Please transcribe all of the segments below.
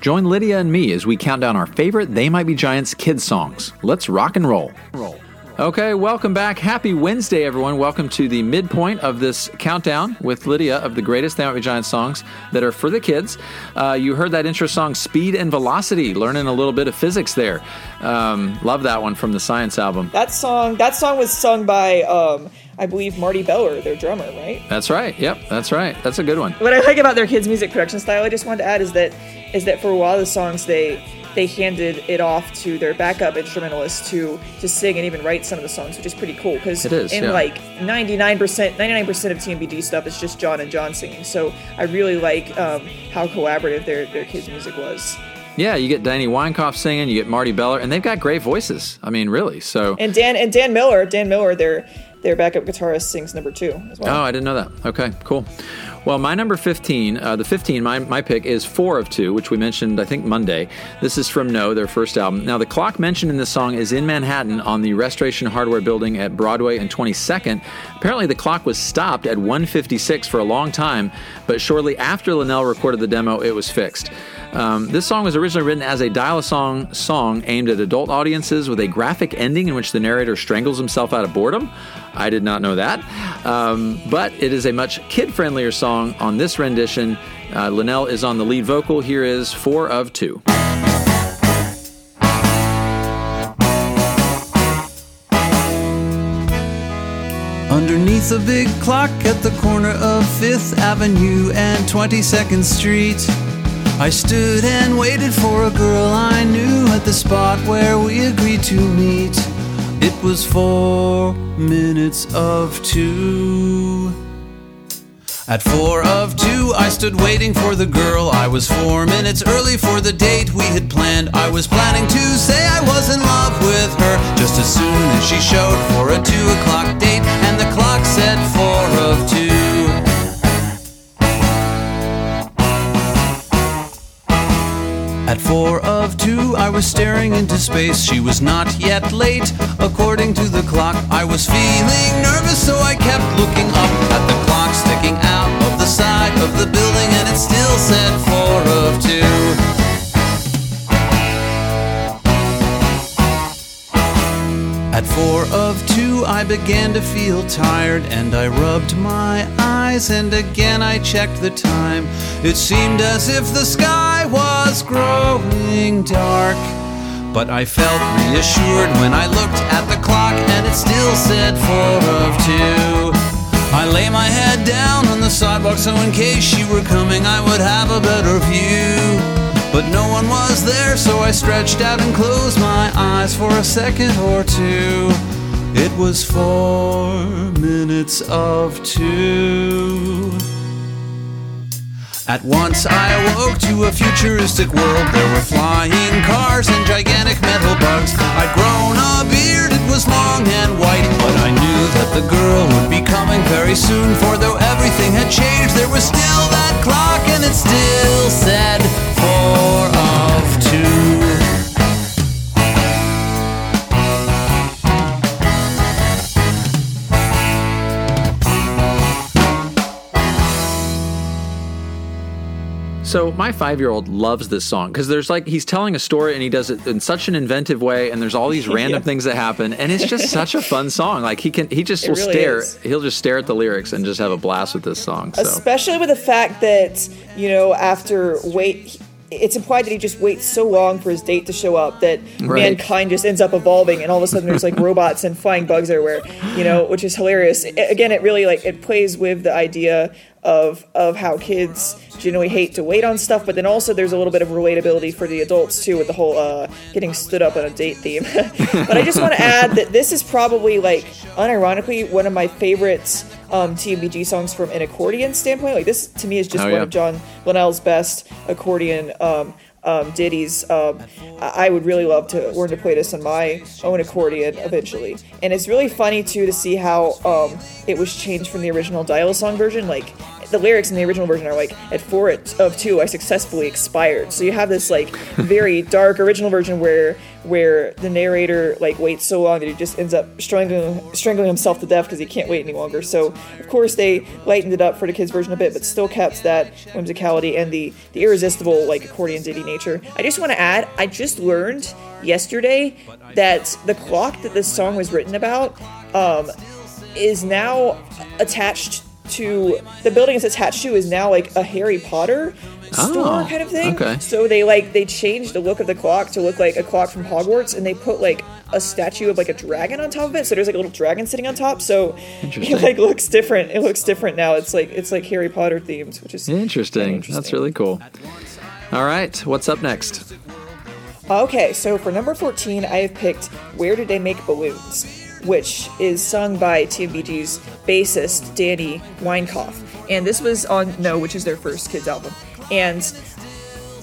Join Lydia and me as we count down our favorite They Might Be Giants kids songs. Let's rock and roll. Okay, welcome back. Happy Wednesday, everyone. Welcome to the midpoint of this countdown with Lydia of the greatest They Might Be Giants songs that are for the kids. Uh, you heard that intro song, Speed and Velocity, learning a little bit of physics there. Um, love that one from the Science album. That song that song was sung by um, I believe Marty Beller, their drummer, right? That's right. Yep, that's right. That's a good one. What I like about their kids' music production style, I just wanted to add, is that is that for a while the songs they they handed it off to their backup instrumentalists to to sing and even write some of the songs, which is pretty cool. Because It is, in yeah. like ninety nine percent, ninety nine percent of TMBG stuff is just John and John singing. So I really like um, how collaborative their their kids' music was. Yeah, you get Danny Weinkauf singing, you get Marty Beller, and they've got great voices. I mean, really. So, And Dan and Dan Miller, Dan Miller, their their backup guitarist sings number two as well. oh, I didn't know that. Okay, cool. Well, my number 15, uh, the 15, my, my pick is Four of Two, which we mentioned, I think, Monday. This is from No, their first album. Now, the clock mentioned in this song is in Manhattan on the Restoration Hardware building at Broadway and 22nd. Apparently, the clock was stopped at 156 for a long time, but shortly after Linnell recorded the demo, it was fixed. Um, this song was originally written as a dial-a-song song aimed at adult audiences with a graphic ending in which the narrator strangles himself out of boredom. I did not know that. Um, but it is a much kid-friendlier song on this rendition. Uh, Linnell is on the lead vocal. Here is Four of Two. Underneath a big clock at the corner of 5th Avenue and 22nd Street, I stood and waited for a girl I knew at the spot where we agreed to meet. It was four minutes of two. At four of two, I stood waiting for the girl. I was four minutes early for the date we had planned. I was planning to say I was in love with her just as soon as she showed for a two o'clock date, and the clock said four of two. At four of two, I was staring into space. She was not yet late, according to the clock. I was feeling nervous, so I kept looking up at the clock sticking out of the side of the building, and it still said four of two. At four of two, I began to feel tired and I rubbed my eyes and again I checked the time. It seemed as if the sky was growing dark. But I felt reassured when I looked at the clock and it still said four of two. I lay my head down on the sidewalk so in case she were coming I would have a better view. But no one was there, so I stretched out and closed my eyes for a second or two. It was four minutes of two. At once I awoke to a futuristic world. There were flying cars and gigantic metal bugs. I'd grown a beard, it was long and white. But I knew that the girl would be coming very soon. For though everything had changed, there was still that clock, and it still said four of So my five-year-old loves this song because there's like he's telling a story and he does it in such an inventive way, and there's all these random Yeah. things that happen, and it's just such a fun song. Like he can, he just It will really stare. is. He'll just stare at the lyrics and just have a blast with this song. So especially with the fact that you know after wait it's implied that he just waits so long for his date to show up that Right. mankind just ends up evolving, and all of a sudden there's like robots and flying bugs everywhere, you know, which is hilarious. I- again, it really like it plays with the idea of of how kids generally hate to wait on stuff, but then also there's a little bit of relatability for the adults too with the whole uh, getting stood up on a date theme. but I just want to add that this is probably like unironically one of my favorites um, TMBG songs from an accordion standpoint. Like this to me is just Oh, one yeah. of John Linnell's best accordion um, um, ditties. Um, I would really love to learn to play this on my own accordion eventually. And it's really funny too to see how um, it was changed from the original Dial Song version. Like the lyrics in the original version are like at four of two I successfully expired. So you have this like very dark original version where where the narrator like waits so long that he just ends up strangling strangling himself to death because he can't wait any longer. So of course they lightened it up for the kids version a bit, but still kept that whimsicality and the the irresistible like accordion ditty nature. I just want to add, I just learned yesterday that the clock that this song was written about um, is now attached to the building it's attached to is now like a Harry Potter store Oh, kind of thing. okay. So they like they changed the look of the clock to look like a clock from Hogwarts, and they put like a statue of like a dragon on top of it. So there's like a little dragon sitting on top. So it like looks different. It looks different now. It's like it's like Harry Potter themed, which is Interesting. interesting. That's really cool. All right, what's up next? Okay, so for number 14, I have picked Where Did They Make Balloons, which is sung by TMBG's bassist, Danny Weinkauf. And this was on No, which is their first kids album. And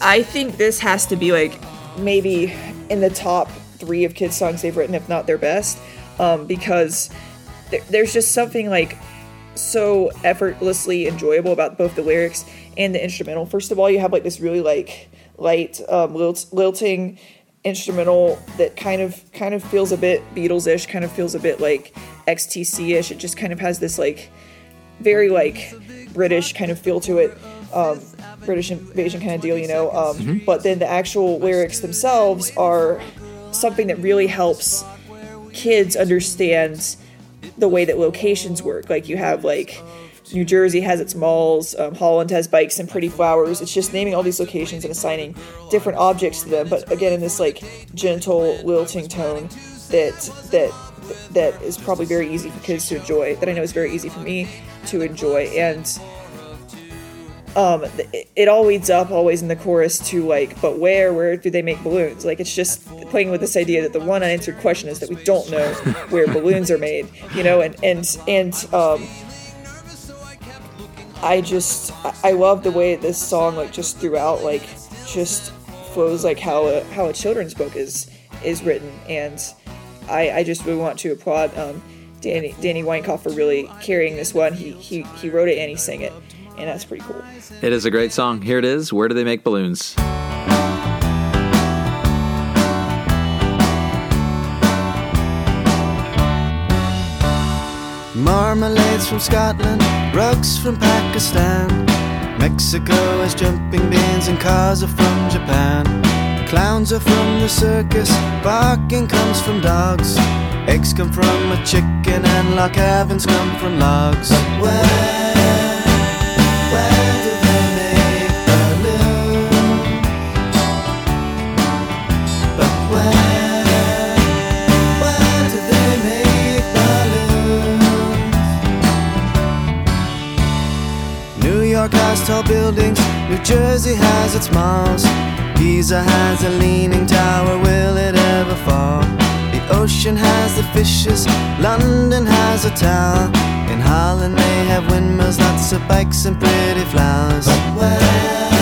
I think this has to be like maybe in the top three of kids' songs they've written, if not their best, um, because there, there's just something like so effortlessly enjoyable about both the lyrics and the instrumental. First of all, you have like this really like light um, lilt- lilting instrumental that kind of kind of feels a bit Beatles-ish, kind of feels a bit like XTC-ish. It just kind of has this like very like British kind of feel to it, um, British invasion kind of deal, you know. Um, But then the actual lyrics themselves are something that really helps kids understand the way that locations work. Like you have like New Jersey has its malls, um, Holland has bikes and pretty flowers. It's just naming all these locations and assigning different objects to them. But again, in this like gentle lilting tone that that that is probably very easy for kids to enjoy. That I know is very easy for me to enjoy and. Um, it, it all leads up always in the chorus to like, but where, where do they make balloons? Like, it's just playing with this idea that the one unanswered question is that we don't know where balloons are made, you know, and and and um, I just I- love the way this song like just throughout like just flows like how a how a children's book is is written, and I I just really want to applaud um, Danny Danny Weinkauf for really carrying this one. He he he wrote it and he sang it, and that's pretty cool. It is a great song. Here it is. Where do they make balloons? From Scotland, rugs from Pakistan. Mexico has jumping beans and cars are from Japan. Clowns are from the circus, barking comes from dogs. Eggs come from a chicken and lock havens come from logs. Where, malls. Pisa has a leaning tower, will it ever fall? The ocean has the fishes, London has a tower. In Holland they have windmills, lots of bikes and pretty flowers. But where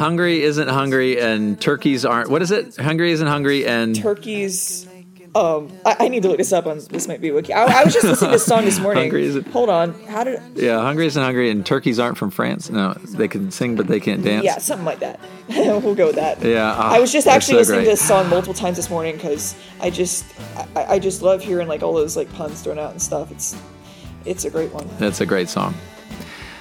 Hungary isn't hungry, and turkeys aren't. What is it? Hungry isn't hungry, and Turkeys Um, I, I need to look this up on this might be wiki. I, I was just listening to this song this morning. Hungary is it- Hold on, how did? Yeah, hungry isn't hungry, and turkeys aren't from France. No, they can sing, but they can't dance. Yeah, something like that. we'll go with that. Yeah, ah, I was just actually so listening great. to this song multiple times this morning because I just I, I just love hearing like all those like puns thrown out and stuff. It's it's a great one. That's a great song.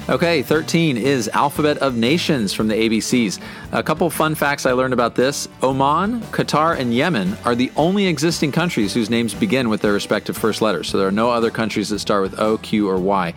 Okay, 13 is Alphabet of Nations from the ABCs. A couple fun facts I learned about this Oman, Qatar, and Yemen are the only existing countries whose names begin with their respective first letters. So there are no other countries that start with O, Q, or Y.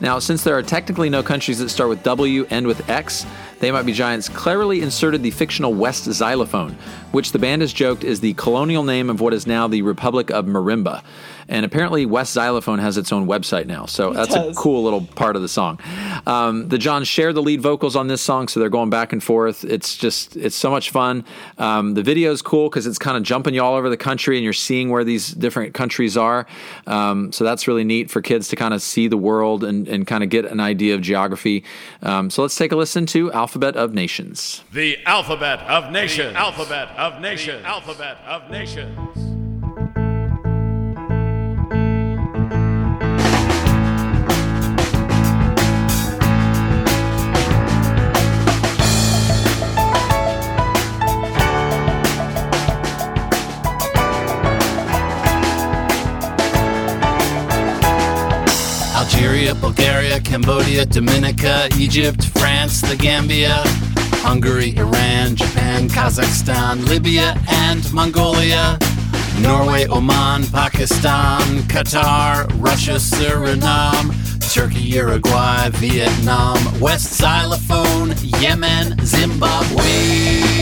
Now, since there are technically no countries that start with W and with X, They Might Be Giants cleverly inserted the fictional West Xylophone, which the band has joked is the colonial name of what is now the Republic of Marimba. And apparently, West Xylophone has its own website now. So that's a cool little part of the song. Um, the Johns share the lead vocals on this song, so they're going back and forth. It's just, it's so much fun. Um, the video is cool because it's kind of jumping you all over the country and you're seeing where these different countries are. Um, so that's really neat for kids to kind of see the world and, and kind of get an idea of geography. Um, so let's take a listen to Alphabet of Nations. The alphabet of nations. alphabet of nations. alphabet of nations. Algeria, Bulgaria, Cambodia, Dominica, Egypt, France, the Gambia, Hungary, Iran, Japan, Kazakhstan, Libya, and Mongolia. Norway, Oman, Pakistan, Qatar, Russia, Suriname, Turkey, Uruguay, Vietnam, West Xylophone, Yemen, Zimbabwe.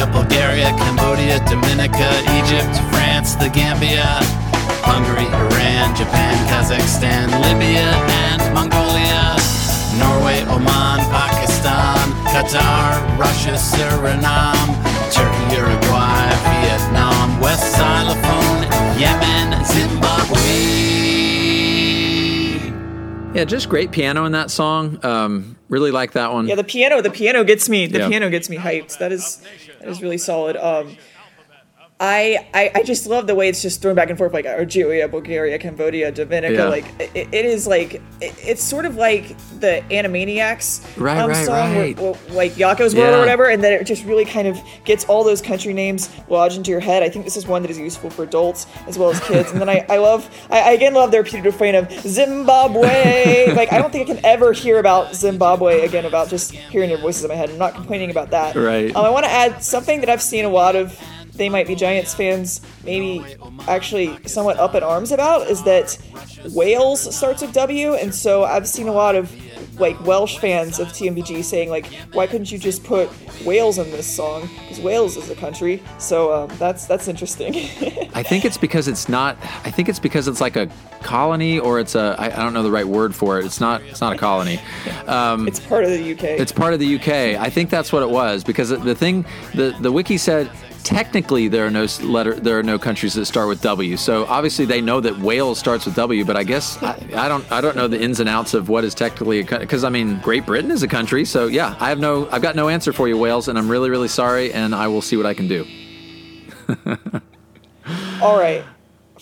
Algeria, Bulgaria, Cambodia, Dominica, Egypt, France, the Gambia, Hungary, Iran, Japan, Kazakhstan, Libya, and Mongolia, Norway, Oman, Pakistan, Qatar, Russia, Suriname, Turkey, Uruguay, Vietnam, West Xylophone, Yemen, Zimbabwe. Yeah, just great piano in that song. Um, really like that one. Yeah, the piano, the piano gets me. The Yeah. piano gets me hyped. That is, that is really solid. Um, I, I I just love the way it's just thrown back and forth, like Algeria, Bulgaria, Cambodia, Dominica. Yeah. Like it, it is like it, it's sort of like the Animaniacs Right, um, right, song, right. Where, where, like Yakko's World or whatever, and then it just really kind of gets all those country names lodged into your head. I think this is one that is useful for adults as well as kids. and then I, I love I, I again love their repeated refrain of Zimbabwe. like I don't think I can ever hear about Zimbabwe again about just hearing their voices in my head. I'm not complaining about that. Right. Um, I want to add something that I've seen a lot of they might be Giants fans maybe actually somewhat up in arms about is that Wales starts with W, and so I've seen a lot of like Welsh fans of TMBG saying like, why couldn't you just put Wales in this song? Because Wales is a country. So um, that's that's interesting. I think it's because it's not. I think it's because it's like a colony, or it's a. I, I don't know the right word for it. It's not. It's not a colony. Um, it's part of the UK. It's part of the UK. I think that's what it was because the thing, the the wiki said technically there are no letter, there are no countries that start with W. So obviously they know that Wales starts with W, but I guess I, I don't I don't know the ins and outs of what is technically a country because I mean Great Britain is a country. So yeah, I have no I've got no answer for you Wales, and I'm really really sorry, and I will see what I can do. All right.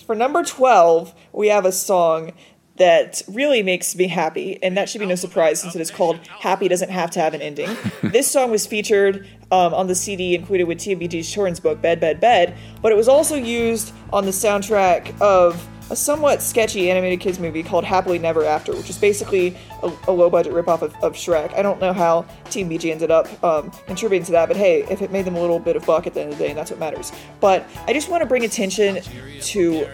For number 12, we have a song that really makes me happy, and that should be no surprise since it is called Happy Doesn't Have to Have an Ending. this song was featured um, on the CD included with TMBG's children's book, Bed, Bed, Bed, but it was also used on the soundtrack of a somewhat sketchy animated kids movie called Happily Never After, which is basically a, a low budget ripoff of, of Shrek. I don't know how TMBG ended up um, contributing to that, but hey, if it made them a little bit of buck at the end of the day, that's what matters. But I just want to bring attention to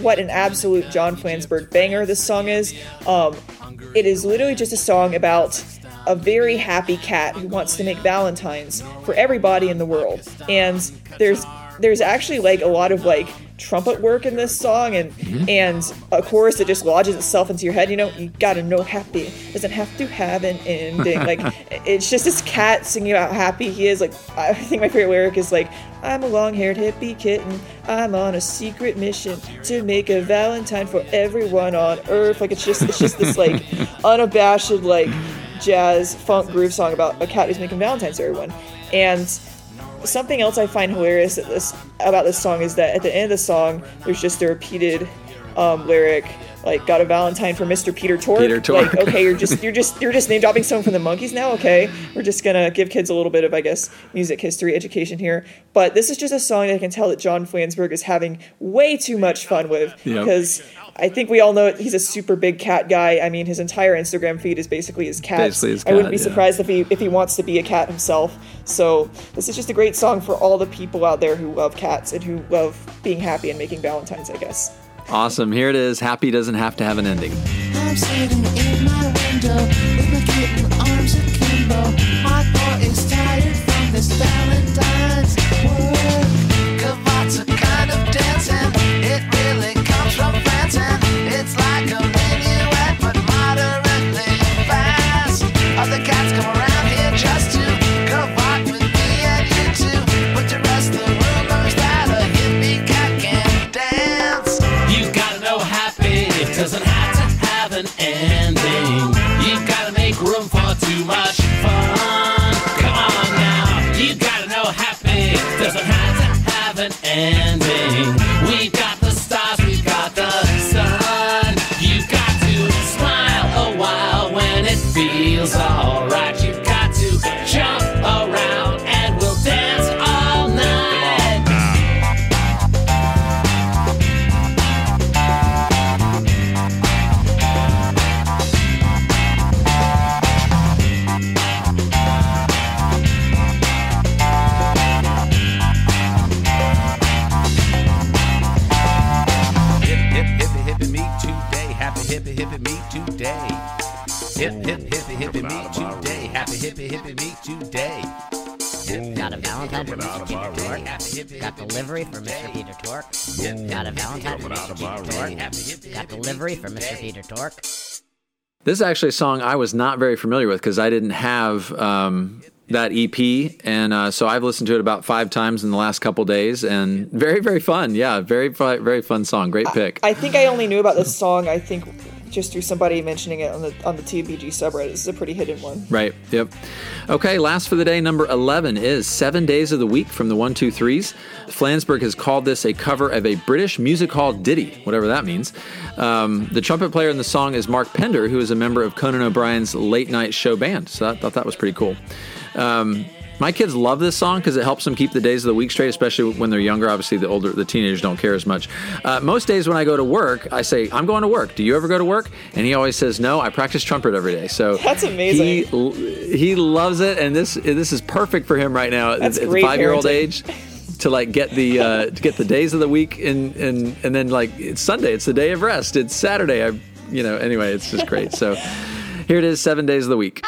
what an absolute John Flansburgh banger this song is. Um, it is literally just a song about a very happy cat who wants to make valentines for everybody in the world and there's there's actually like a lot of like trumpet work in this song and Mm-hmm. and a chorus that just lodges itself into your head. You know, you gotta know happy doesn't have to have an ending. like it's just this cat singing about how happy he is. Like I think my favorite lyric is like, "I'm a long-haired hippie kitten. I'm on a secret mission to make a Valentine for everyone on Earth." Like it's just it's just this like unabashed like jazz funk groove song about a cat who's making Valentines for everyone. And something else I find hilarious this about this song is that at the end of the song, there's just a repeated um, lyric like "Got a Valentine for Mr. Peter Tork." Peter Tork. Like, okay, you're just you're just you're just name dropping someone from the Monkees now. Okay, we're just gonna give kids a little bit of I guess music history education here. But this is just a song that I can tell that John Flansburgh is having way too much fun with Yep. because. I think we all know he's a super big cat guy. I mean, his entire Instagram feed is basically his cats. Basically his I wouldn't be yeah. surprised if he if he wants to be a cat himself. So this is just a great song for all the people out there who love cats and who love being happy and making Valentines. I guess. Awesome. Here it is. Happy doesn't have to have an ending. I'm sitting in my window with my kitten arms akimbo. My is tired from this Valentine's hippie, hippie, me today. Got a Valentine for Mr. Peter Tork. Got delivery for Mr. Peter Tork. Got a Valentine for Mr. Peter Tork. Got delivery for Mr. Peter Tork. This is actually a song I was not very familiar with because I didn't have um, that EP, and uh, so I've listened to it about five times in the last couple days, and very, very fun. Yeah, very, very fun song. Great pick. I think I only knew about this song. I think just through somebody mentioning it on the on the TBG subreddit. This is a pretty hidden one. Right. Yep. Okay. Last for the day, number eleven is Seven Days of the Week from the One Two Threes. Flansburgh has called this a cover of a British music hall ditty, whatever that means. Um, the trumpet player in the song is Mark Pender, who is a member of Conan O'Brien's late night show band. So I thought that was pretty cool. Um, my kids love this song because it helps them keep the days of the week straight, especially when they're younger. Obviously, the older, the teenagers don't care as much. Uh, most days when I go to work, I say, "I'm going to work." Do you ever go to work? And he always says, "No, I practice trumpet every day." So That's amazing. He he loves it, and this this is perfect for him right now That's at five year old age. To like get the uh, to get the days of the week and and and then like it's Sunday, it's the day of rest. It's Saturday. I you know anyway, it's just great. So here it is, seven days of the week.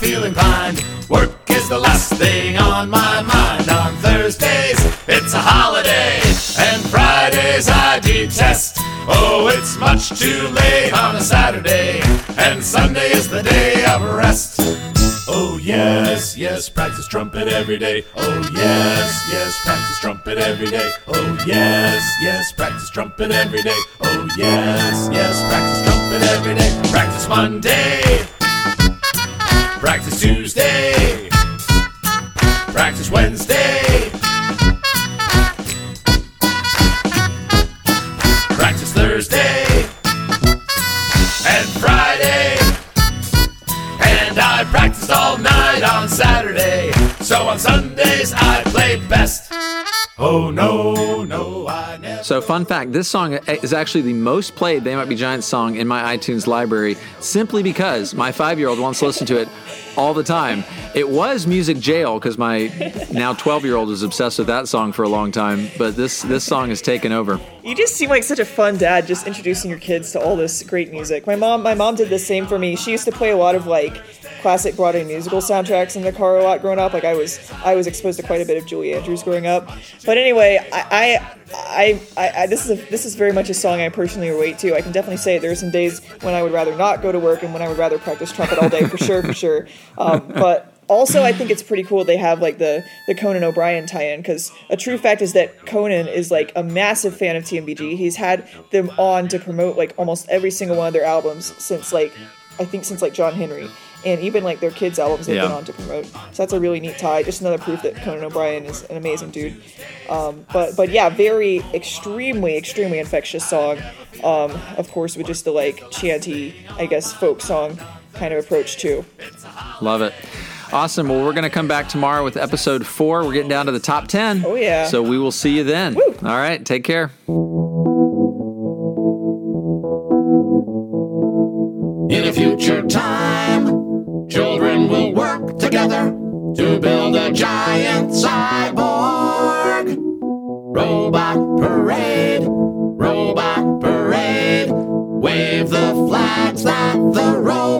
Feel inclined. Work is the last thing on my mind. On Thursdays, it's a holiday. And Fridays, I detest. Oh, it's much too late on a Saturday. And Sunday is the day of rest. Oh, yes, yes, practice trumpet every day. Oh, yes, yes, practice trumpet every day. Oh, yes, yes, practice trumpet every day. Oh, yes, yes, practice trumpet every day. Practice Monday. Practice Tuesday. Practice Wednesday. Practice Thursday. And Friday. And I practiced all night on Saturday. So on Sundays I play best. Oh no, no, I never. So, fun fact this song is actually the most played They Might Be Giants song in my iTunes library simply because my five year old wants to listen to it all the time. It was Music Jail because my now 12 year old was obsessed with that song for a long time, but this, this song has taken over. You just seem like such a fun dad, just introducing your kids to all this great music. My mom, my mom did the same for me. She used to play a lot of like classic Broadway musical soundtracks in the car a lot growing up. Like I was, I was exposed to quite a bit of Julie Andrews growing up. But anyway, I, I, I, I, this is a, this is very much a song I personally relate to. I can definitely say there are some days when I would rather not go to work and when I would rather practice trumpet all day for sure, for sure. Um, but also, I think it's pretty cool they have like the the Conan O'Brien tie-in because a true fact is that Conan is like a massive fan of TMBG. He's had them on to promote like almost every single one of their albums since like I think since like John Henry. And even like their kids' albums they've been on to promote. So that's a really neat tie. Just another proof that Conan O'Brien is an amazing dude. Um, but but yeah, very extremely extremely infectious song. Um, of course, with just the like chanty, I guess, folk song kind of approach too. Love it. Awesome. Well, we're going to come back tomorrow with episode four. We're getting down to the top 10. Oh, yeah. So we will see you then. Woo. All right. Take care. In a future time, children will work together to build a giant cyborg. Robot parade, robot parade. Wave the flags that the robots